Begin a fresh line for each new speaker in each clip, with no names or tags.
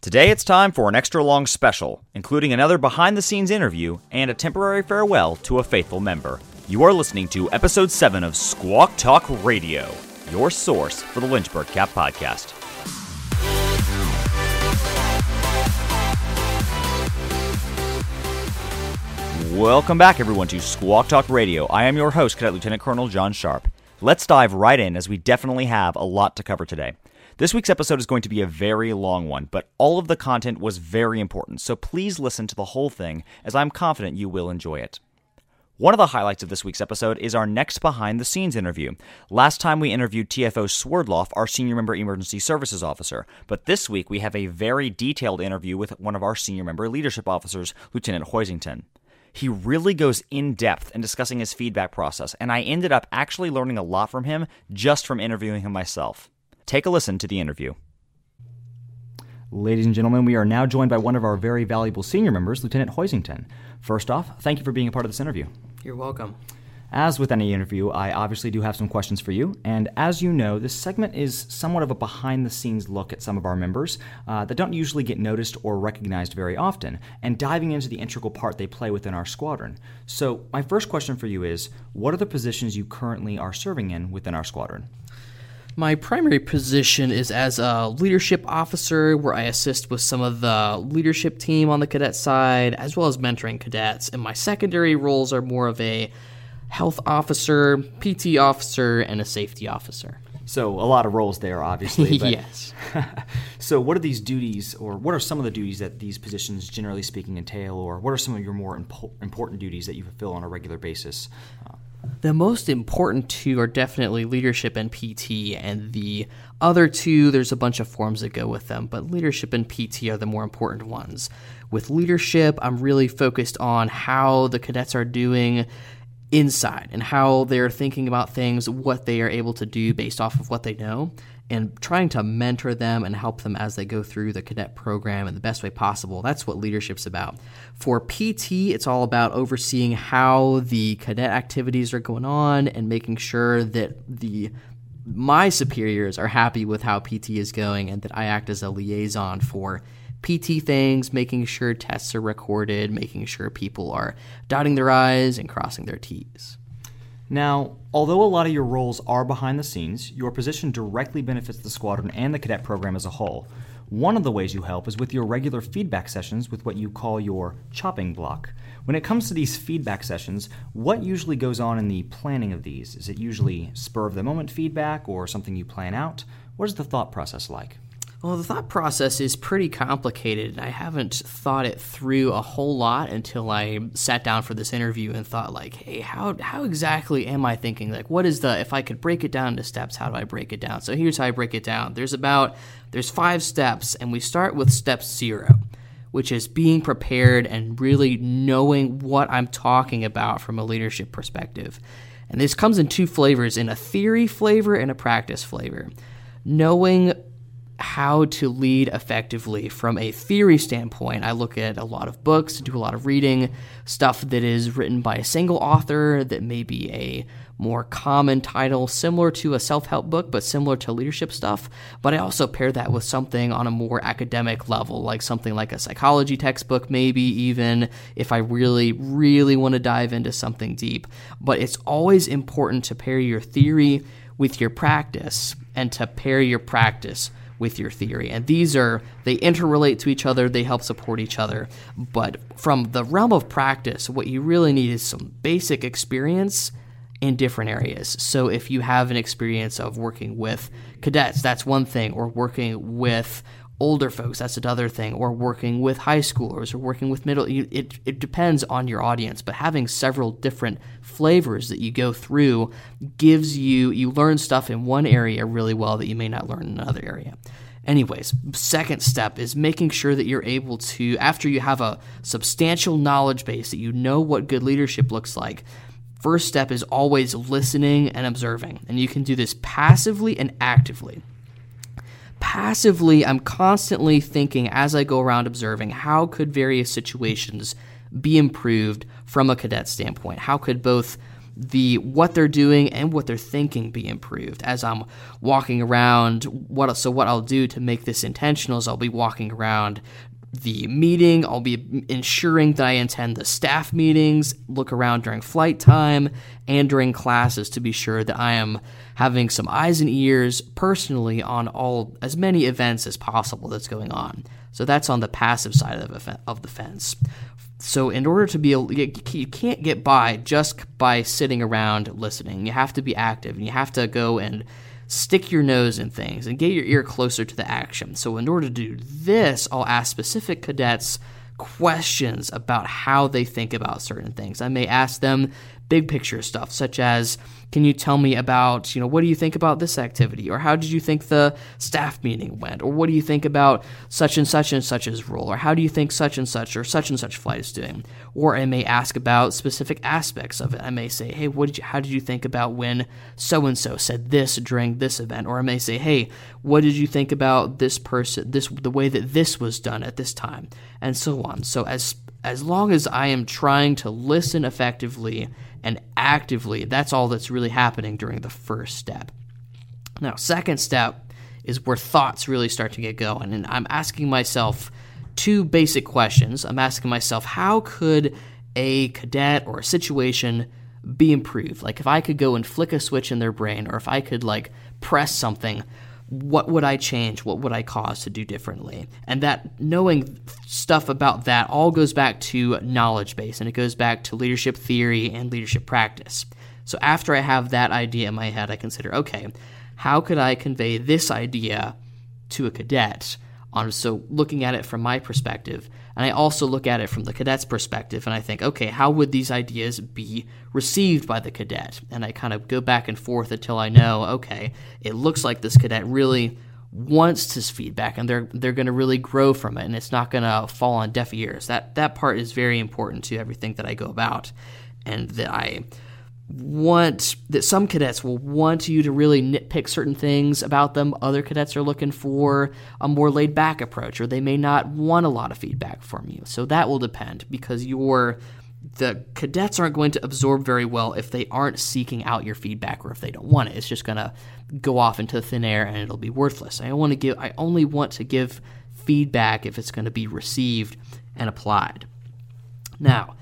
Today it's time for an extra long special, including another behind the scenes interview and a temporary farewell to a faithful member. You are listening to episode 7 of Squawk Talk Radio, your source for the Lynchburg CAP podcast. Welcome back, everyone, to Squawk Talk Radio. I am your host, Cadet Lieutenant Colonel John Sharp. Let's dive right in as we definitely have a lot to cover today. This week's episode is going to be a very long one, but all of the content was very important, so please listen to the whole thing as I'm confident you will enjoy it. One of the highlights of this week's episode is our next behind the scenes interview. Last time we interviewed TFO Swerdloff, our senior member emergency services officer, but this week we have a very detailed interview with one of our senior member leadership officers, Lieutenant Hoisington. He really goes in depth in discussing his feedback process, and I ended up actually learning a lot from him just from interviewing him myself. Take a listen to the interview. Ladies and gentlemen, we are now joined by one of our very valuable senior members, Lieutenant Hoisington. First off, thank you for being a part of this interview.
You're welcome.
As with any interview, I obviously do have some questions for you. And as you know, this segment is somewhat of a behind the scenes look at some of our members uh, that don't usually get noticed or recognized very often, and diving into the integral part they play within our squadron. So, my first question for you is what are the positions you currently are serving in within our squadron?
My primary position is as a leadership officer, where I assist with some of the leadership team on the cadet side, as well as mentoring cadets. And my secondary roles are more of a health officer, PT officer, and a safety officer.
So a lot of roles there, obviously.
yes.
so what are these duties, or what are some of the duties that these positions, generally speaking, entail, or what are some of your more impo- important duties that you fulfill on a regular basis? Uh,
the most important two are definitely leadership and PT, and the other two, there's a bunch of forms that go with them, but leadership and PT are the more important ones. With leadership, I'm really focused on how the cadets are doing inside and how they're thinking about things, what they are able to do based off of what they know, and trying to mentor them and help them as they go through the cadet program in the best way possible. That's what leadership's about. For PT, it's all about overseeing how the cadet activities are going on and making sure that the my superiors are happy with how PT is going and that I act as a liaison for PT things, making sure tests are recorded, making sure people are dotting their I's and crossing their T's.
Now, although a lot of your roles are behind the scenes, your position directly benefits the squadron and the cadet program as a whole. One of the ways you help is with your regular feedback sessions with what you call your chopping block. When it comes to these feedback sessions, what usually goes on in the planning of these? Is it usually spur of the moment feedback or something you plan out? What is the thought process like?
Well, the thought process is pretty complicated. I haven't thought it through a whole lot until I sat down for this interview and thought, like, hey, how, how exactly am I thinking? Like, what is the, if I could break it down into steps, how do I break it down? So here's how I break it down. There's about, there's five steps, and we start with step zero, which is being prepared and really knowing what I'm talking about from a leadership perspective. And this comes in two flavors in a theory flavor and a practice flavor. Knowing how to lead effectively from a theory standpoint. I look at a lot of books, do a lot of reading, stuff that is written by a single author that may be a more common title, similar to a self help book, but similar to leadership stuff. But I also pair that with something on a more academic level, like something like a psychology textbook, maybe even if I really, really want to dive into something deep. But it's always important to pair your theory with your practice and to pair your practice with your theory. And these are, they interrelate to each other, they help support each other. But from the realm of practice, what you really need is some basic experience in different areas. So if you have an experience of working with cadets, that's one thing, or working with older folks, that's another thing, or working with high schoolers or working with middle. It, it depends on your audience, but having several different flavors that you go through gives you, you learn stuff in one area really well that you may not learn in another area. Anyways, second step is making sure that you're able to, after you have a substantial knowledge base, that you know what good leadership looks like. First step is always listening and observing. And you can do this passively and actively passively, I'm constantly thinking as I go around observing how could various situations be improved from a cadet standpoint? How could both the what they're doing and what they're thinking be improved as I'm walking around. What so what I'll do to make this intentional is I'll be walking around the meeting. I'll be ensuring that I attend the staff meetings, look around during flight time, and during classes to be sure that I am having some eyes and ears personally on all as many events as possible that's going on. So that's on the passive side of the, fence. So in order to be able, you can't get by just by sitting around listening. You have to be active and you have to go and stick your nose in things and get your ear closer to the action. So, in order to do this, I'll ask specific cadets questions about how they think about certain things. I may ask them big picture stuff, such as can you tell me about, you know, what do you think about this activity? Or how did you think the staff meeting went? Or what do you think about such and such and such's role? Or how do you think such and such or such and such flight is doing? Or I may ask about specific aspects of it. I may say, hey, what did you, how did you think about when so and so said this during this event? Or I may say, hey, what did you think about this person, this the way that this was done at this time? And so on. So as as long as I am trying to listen effectively and actively, that's all that's really happening during the first step. Now, second step is where thoughts really start to get going. And I'm asking myself two basic questions. I'm asking myself, how could a cadet or a situation be improved? Like if I could go and flick a switch in their brain, or if I could like press something what would I change? What would I cause to do differently? And that knowing stuff about that all goes back to knowledge base and it goes back to leadership theory and leadership practice. So after I have that idea in my head, I consider okay, how could I convey this idea to a cadet? So looking at it from my perspective, and I also look at it from the cadet's perspective and I think, okay, how would these ideas be received by the cadet? And I kind of go back and forth until I know, okay, it looks like this cadet really wants this feedback and they're they're going to really grow from it and it's not going to fall on deaf ears. That that part is very important to everything that I go about and that I want that some cadets will want you to really nitpick certain things about them. Other cadets are looking for a more laid back approach, or they may not want a lot of feedback from you. So that will depend because your the cadets aren't going to absorb very well if they aren't seeking out your feedback or if they don't want it. It's just gonna go off into thin air and it'll be worthless. I want to give I only want to give feedback if it's going to be received and applied. Now,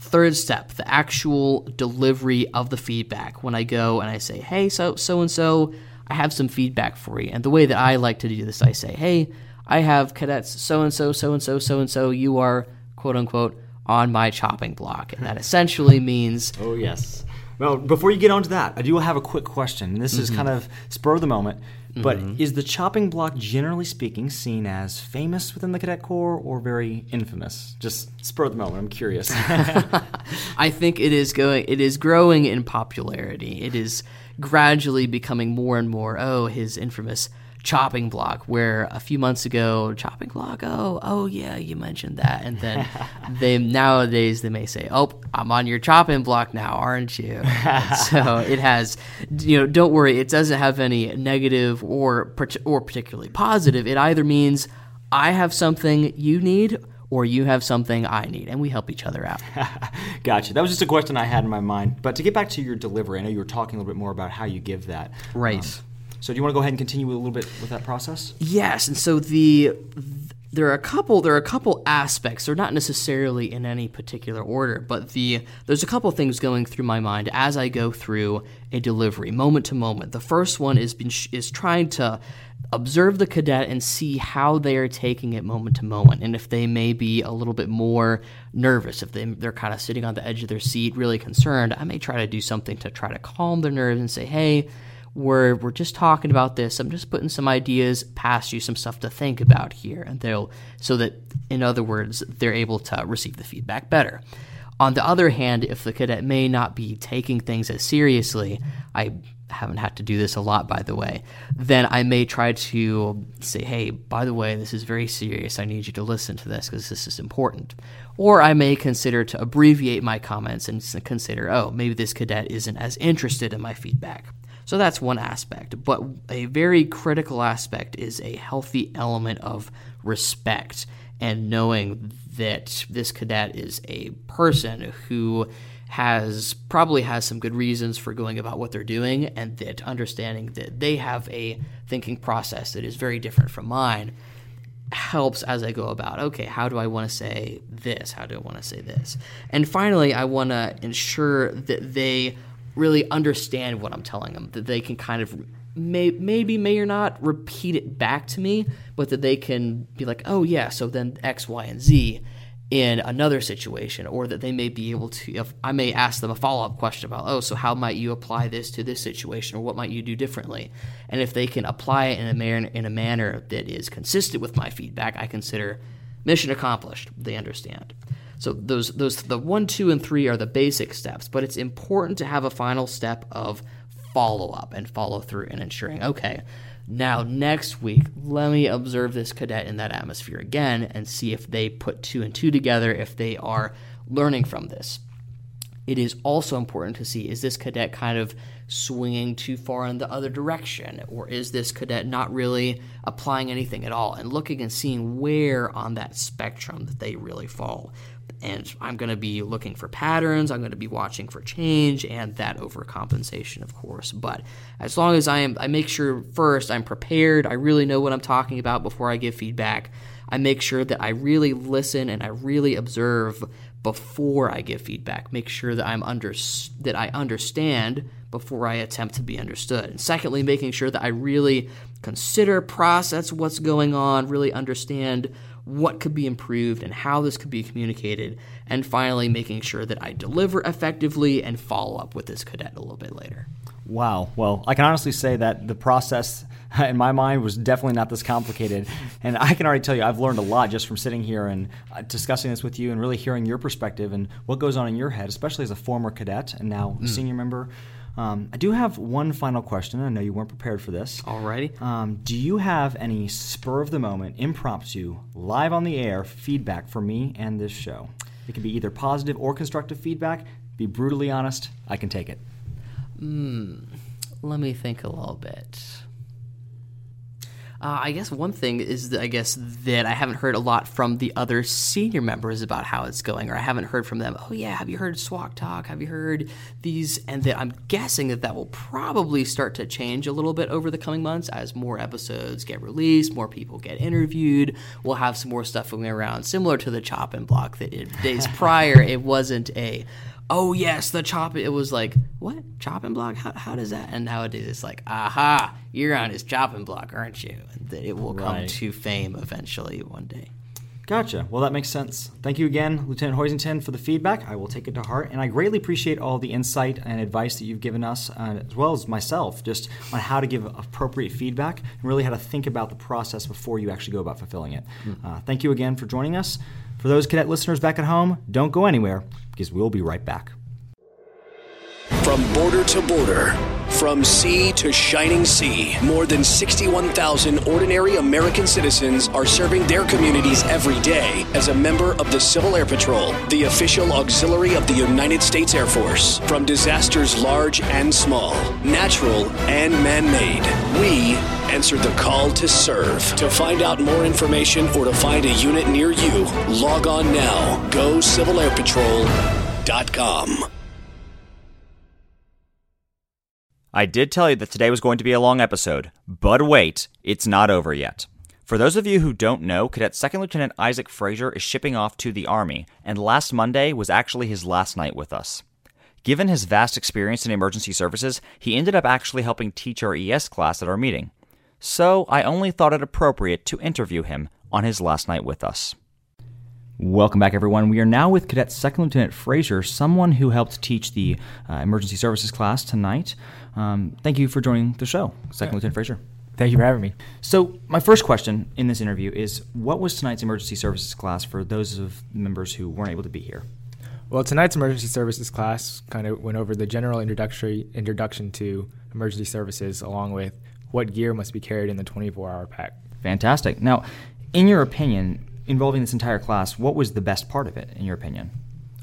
Third step, the actual delivery of the feedback. When I go and I say, hey, so so and so, I have some feedback for you. And the way that I like to do this, I say, hey, I have cadets so and so, so and so, so and so. You are quote unquote on my chopping block, and that essentially means.
Oh yes. Well, before you get on to that, I do have a quick question. This mm-hmm. is kind of spur of the moment. But mm-hmm. is the chopping block, generally speaking, seen as famous within the Cadet Corps or very infamous? Just spur of the moment. I'm curious.
I think it is going. It is growing in popularity. It is gradually becoming more and more. Oh, his infamous chopping block where a few months ago chopping block oh oh yeah you mentioned that and then they nowadays they may say oh i'm on your chopping block now aren't you so it has you know don't worry it doesn't have any negative or or particularly positive it either means i have something you need or you have something I need, and we help each other out.
gotcha. That was just a question I had in my mind. But to get back to your delivery, I know you were talking a little bit more about how you give that.
Right. Um,
so do you want to go ahead and continue a little bit with that process?
Yes, and so the there are a couple there are a couple aspects. They're not necessarily in any particular order, but the there's a couple things going through my mind as I go through a delivery, moment to moment. The first one is been, is trying to observe the cadet and see how they are taking it moment to moment and if they may be a little bit more nervous if they, they're kind of sitting on the edge of their seat really concerned i may try to do something to try to calm their nerves and say hey we're we're just talking about this. I'm just putting some ideas past you, some stuff to think about here, and they'll so that in other words, they're able to receive the feedback better. On the other hand, if the cadet may not be taking things as seriously, I haven't had to do this a lot, by the way, then I may try to say, hey, by the way, this is very serious. I need you to listen to this because this is important. Or I may consider to abbreviate my comments and consider, oh, maybe this cadet isn't as interested in my feedback. So that's one aspect. But a very critical aspect is a healthy element of respect and knowing that this cadet is a person who has probably has some good reasons for going about what they're doing and that understanding that they have a thinking process that is very different from mine helps as I go about. Okay, how do I want to say this? How do I want to say this? And finally, I want to ensure that they really understand what I'm telling them, that they can kind of may, maybe may or not repeat it back to me, but that they can be like, oh yeah, so then X, Y, and Z in another situation, or that they may be able to. If I may ask them a follow up question about, oh, so how might you apply this to this situation, or what might you do differently? And if they can apply it in a manner in a manner that is consistent with my feedback, I consider mission accomplished. They understand. So those those the one, two, and three are the basic steps, but it's important to have a final step of follow up and follow through and ensuring okay now, next week, let me observe this cadet in that atmosphere again and see if they put two and two together, if they are learning from this. It is also important to see is this cadet kind of swinging too far in the other direction, or is this cadet not really applying anything at all? And looking and seeing where on that spectrum that they really fall and I'm going to be looking for patterns. I'm going to be watching for change and that overcompensation, of course. But as long as I am, I make sure first I'm prepared. I really know what I'm talking about before I give feedback. I make sure that I really listen and I really observe before I give feedback. Make sure that I'm under that I understand before I attempt to be understood. And secondly, making sure that I really consider, process what's going on, really understand what could be improved and how this could be communicated, and finally making sure that I deliver effectively and follow up with this cadet a little bit later.
Wow. Well, I can honestly say that the process in my mind was definitely not this complicated. And I can already tell you, I've learned a lot just from sitting here and uh, discussing this with you and really hearing your perspective and what goes on in your head, especially as a former cadet and now mm. senior member um, I do have one final question. I know you weren't prepared for this.
Alrighty.
Um, do you have any spur of the moment, impromptu, live on the air feedback for me and this show? It can be either positive or constructive feedback. Be brutally honest. I can take it.
Hmm. Let me think a little bit. Uh, I guess one thing is that I guess that I haven't heard a lot from the other senior members about how it's going, or I haven't heard from them. Oh yeah, have you heard Squawk Talk? Have you heard these? And that I'm guessing that that will probably start to change a little bit over the coming months as more episodes get released, more people get interviewed. We'll have some more stuff going around, similar to the Chop and block that it, days prior it wasn't a oh yes, the chop. It was like what chopping block? How, how does that? And nowadays it's like, aha, you're on his chopping block, aren't you? And that it will right. come to fame eventually one day.
Gotcha. Well, that makes sense. Thank you again, Lieutenant Hoisington, for the feedback. I will take it to heart, and I greatly appreciate all the insight and advice that you've given us, uh, as well as myself, just on how to give appropriate feedback and really how to think about the process before you actually go about fulfilling it. Mm. Uh, thank you again for joining us. For those cadet listeners back at home, don't go anywhere because we'll be right back.
From border to border, from sea to shining sea, more than 61,000 ordinary American citizens are serving their communities every day as a member of the Civil Air Patrol, the official auxiliary of the United States Air Force. From disasters large and small, natural and man made, we answer the call to serve. To find out more information or to find a unit near you, log on now. Go civilairpatrol.com.
I did tell you that today was going to be a long episode, but wait, it's not over yet. For those of you who don't know, Cadet Second Lieutenant Isaac Frazier is shipping off to the Army, and last Monday was actually his last night with us. Given his vast experience in emergency services, he ended up actually helping teach our ES class at our meeting. So I only thought it appropriate to interview him on his last night with us. Welcome back, everyone. We are now with Cadet Second Lieutenant Frazier, someone who helped teach the uh, emergency services class tonight. Um, thank you for joining the show, Second yeah. Lieutenant Frazier.
Thank you for having me.
So, my first question in this interview is what was tonight's emergency services class for those of members who weren't able to be here?
Well, tonight's emergency services class kind of went over the general introductory introduction to emergency services along with what gear must be carried in the 24 hour pack.
Fantastic. Now, in your opinion, involving this entire class, what was the best part of it, in your opinion?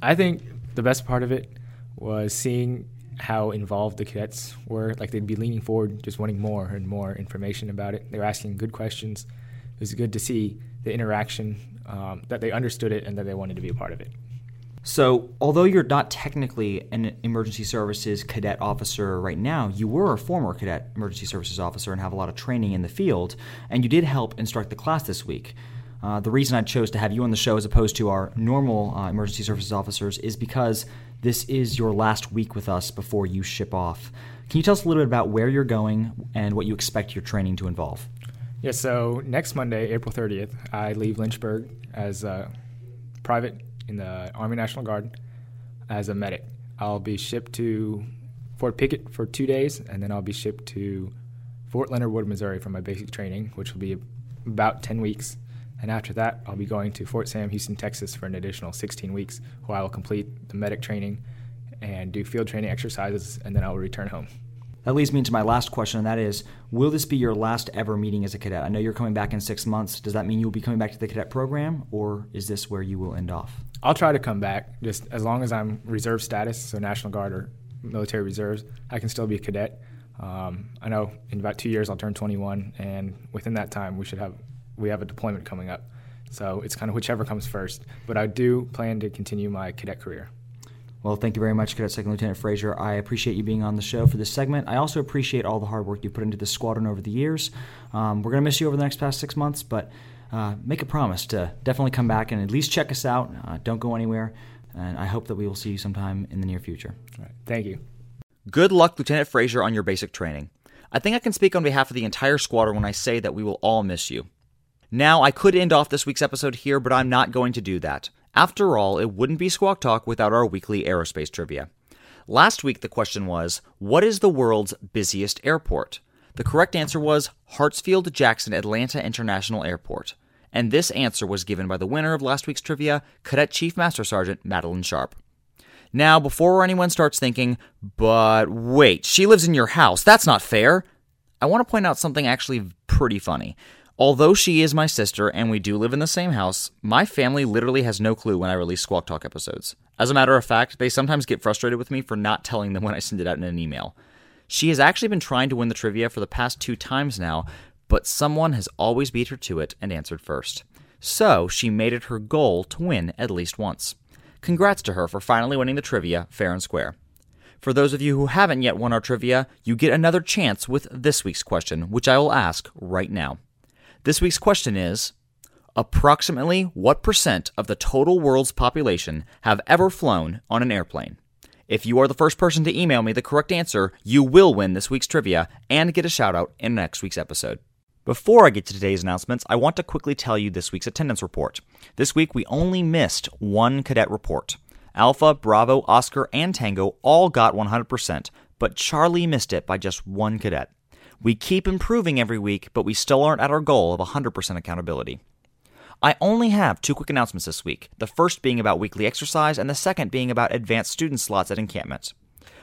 I think the best part of it was seeing how involved the cadets were. Like they'd be leaning forward, just wanting more and more information about it. They were asking good questions. It was good to see the interaction, um, that they understood it and that they wanted to be a part of it.
So, although you're not technically an emergency services cadet officer right now, you were a former cadet emergency services officer and have a lot of training in the field, and you did help instruct the class this week. Uh, the reason I chose to have you on the show as opposed to our normal uh, emergency services officers is because this is your last week with us before you ship off. Can you tell us a little bit about where you're going and what you expect your training to involve?
Yeah, so next Monday, April 30th, I leave Lynchburg as a private in the Army National Guard as a medic. I'll be shipped to Fort Pickett for two days, and then I'll be shipped to Fort Leonard Wood, Missouri for my basic training, which will be about 10 weeks. And after that, I'll be going to Fort Sam, Houston, Texas for an additional 16 weeks, where I will complete the medic training and do field training exercises, and then I will return home.
That leads me into my last question, and that is Will this be your last ever meeting as a cadet? I know you're coming back in six months. Does that mean you'll be coming back to the cadet program, or is this where you will end off?
I'll try to come back, just as long as I'm reserve status, so National Guard or military reserves, I can still be a cadet. Um, I know in about two years I'll turn 21, and within that time we should have we have a deployment coming up. So it's kind of whichever comes first. But I do plan to continue my cadet career.
Well, thank you very much, Cadet Second Lieutenant Frazier. I appreciate you being on the show for this segment. I also appreciate all the hard work you put into this squadron over the years. Um, we're going to miss you over the next past six months, but uh, make a promise to definitely come back and at least check us out. Uh, don't go anywhere. And I hope that we will see you sometime in the near future.
All right. Thank you.
Good luck, Lieutenant Frazier, on your basic training. I think I can speak on behalf of the entire squadron when I say that we will all miss you. Now, I could end off this week's episode here, but I'm not going to do that. After all, it wouldn't be Squawk Talk without our weekly aerospace trivia. Last week, the question was What is the world's busiest airport? The correct answer was Hartsfield Jackson Atlanta International Airport. And this answer was given by the winner of last week's trivia, Cadet Chief Master Sergeant Madeline Sharp. Now, before anyone starts thinking, but wait, she lives in your house, that's not fair, I want to point out something actually pretty funny. Although she is my sister and we do live in the same house, my family literally has no clue when I release Squawk Talk episodes. As a matter of fact, they sometimes get frustrated with me for not telling them when I send it out in an email. She has actually been trying to win the trivia for the past two times now, but someone has always beat her to it and answered first. So she made it her goal to win at least once. Congrats to her for finally winning the trivia fair and square. For those of you who haven't yet won our trivia, you get another chance with this week's question, which I will ask right now. This week's question is Approximately what percent of the total world's population have ever flown on an airplane? If you are the first person to email me the correct answer, you will win this week's trivia and get a shout out in next week's episode. Before I get to today's announcements, I want to quickly tell you this week's attendance report. This week we only missed one cadet report. Alpha, Bravo, Oscar, and Tango all got 100%, but Charlie missed it by just one cadet. We keep improving every week, but we still aren't at our goal of 100% accountability. I only have two quick announcements this week, the first being about weekly exercise, and the second being about advanced student slots at encampment.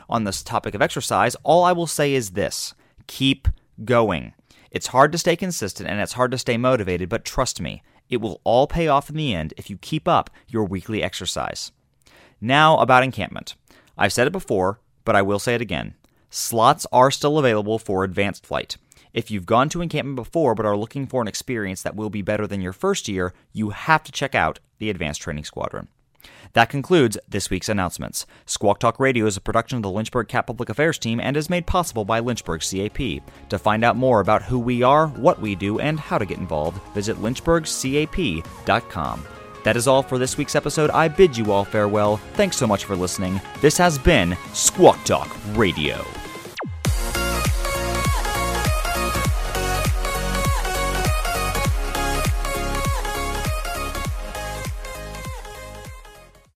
On this topic of exercise, all I will say is this keep going. It's hard to stay consistent and it's hard to stay motivated, but trust me, it will all pay off in the end if you keep up your weekly exercise. Now, about encampment. I've said it before, but I will say it again. Slots are still available for advanced flight. If you've gone to encampment before but are looking for an experience that will be better than your first year, you have to check out the Advanced Training Squadron. That concludes this week's announcements. Squawk Talk Radio is a production of the Lynchburg CAP Public Affairs team and is made possible by Lynchburg CAP. To find out more about who we are, what we do, and how to get involved, visit lynchburgcap.com. That is all for this week's episode. I bid you all farewell. Thanks so much for listening. This has been Squawk Talk Radio.